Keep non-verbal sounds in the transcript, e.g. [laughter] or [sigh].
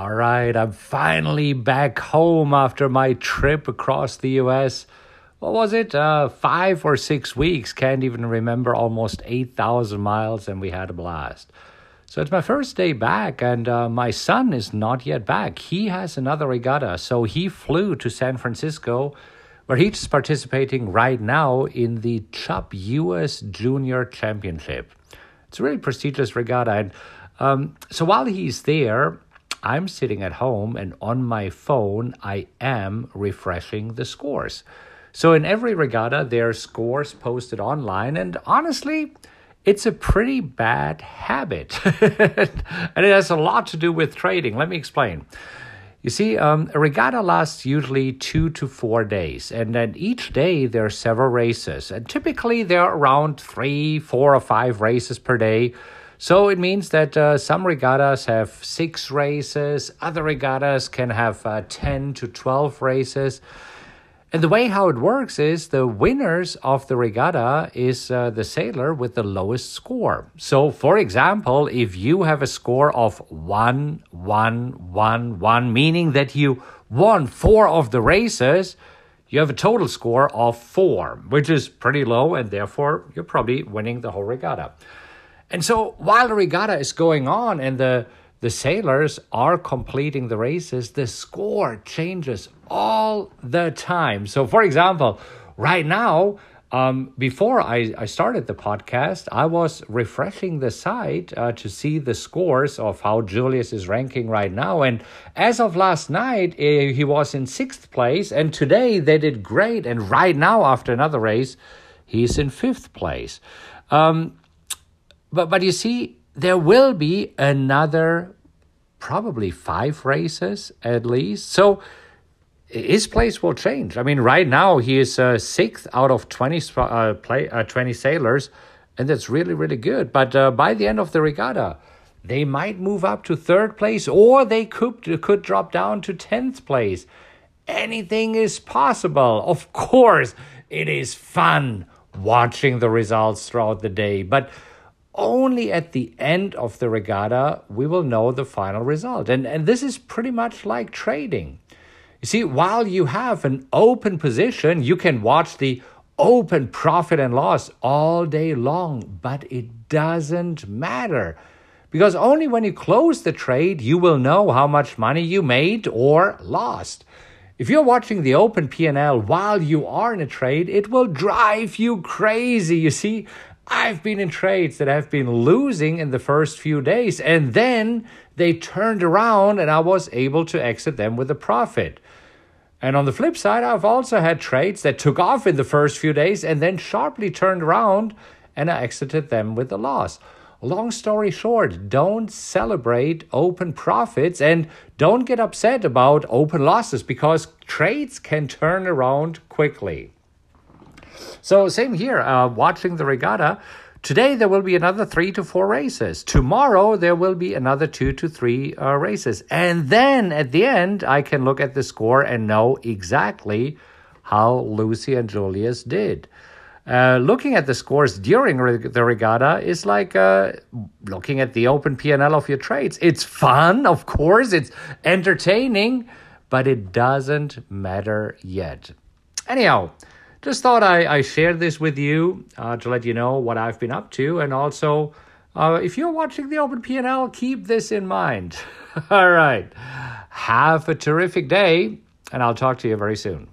All right, I'm finally back home after my trip across the US. What was it? Uh, five or six weeks. Can't even remember. Almost 8,000 miles, and we had a blast. So it's my first day back, and uh, my son is not yet back. He has another regatta. So he flew to San Francisco, where he's participating right now in the Chubb US Junior Championship. It's a really prestigious regatta. And um, so while he's there, I'm sitting at home and on my phone, I am refreshing the scores. So in every regatta, there are scores posted online, and honestly, it's a pretty bad habit. [laughs] and it has a lot to do with trading. Let me explain. You see, um, a regatta lasts usually two to four days, and then each day there are several races, and typically there are around three, four, or five races per day. So it means that uh, some regattas have six races, other regattas can have uh, 10 to 12 races. And the way how it works is the winners of the regatta is uh, the sailor with the lowest score. So, for example, if you have a score of one, one, one, one, meaning that you won four of the races, you have a total score of four, which is pretty low, and therefore you're probably winning the whole regatta. And so while the regatta is going on and the the sailors are completing the races, the score changes all the time. So, for example, right now, um, before I, I started the podcast, I was refreshing the site uh, to see the scores of how Julius is ranking right now. And as of last night, uh, he was in sixth place. And today they did great. And right now, after another race, he's in fifth place. Um, but but you see, there will be another probably five races at least. So his place will change. I mean, right now he is uh, sixth out of 20, uh, play, uh, 20 sailors, and that's really, really good. But uh, by the end of the regatta, they might move up to third place or they could, could drop down to 10th place. Anything is possible. Of course, it is fun watching the results throughout the day, but only at the end of the regatta we will know the final result. And, and this is pretty much like trading. You see, while you have an open position, you can watch the open profit and loss all day long, but it doesn't matter. Because only when you close the trade, you will know how much money you made or lost. If you're watching the open P&L while you are in a trade, it will drive you crazy. You see, I've been in trades that have been losing in the first few days and then they turned around and I was able to exit them with a profit. And on the flip side, I've also had trades that took off in the first few days and then sharply turned around and I exited them with a loss. Long story short, don't celebrate open profits and don't get upset about open losses because trades can turn around quickly. So same here, uh, watching the regatta. Today there will be another three to four races. Tomorrow there will be another two to three uh, races. And then at the end, I can look at the score and know exactly how Lucy and Julius did. Uh, looking at the scores during the regatta is like uh, looking at the open P&L of your trades. It's fun, of course, it's entertaining, but it doesn't matter yet. Anyhow, just thought I, I share this with you uh, to let you know what I've been up to. And also, uh, if you're watching the Open P&L, keep this in mind. [laughs] All right. Have a terrific day, and I'll talk to you very soon.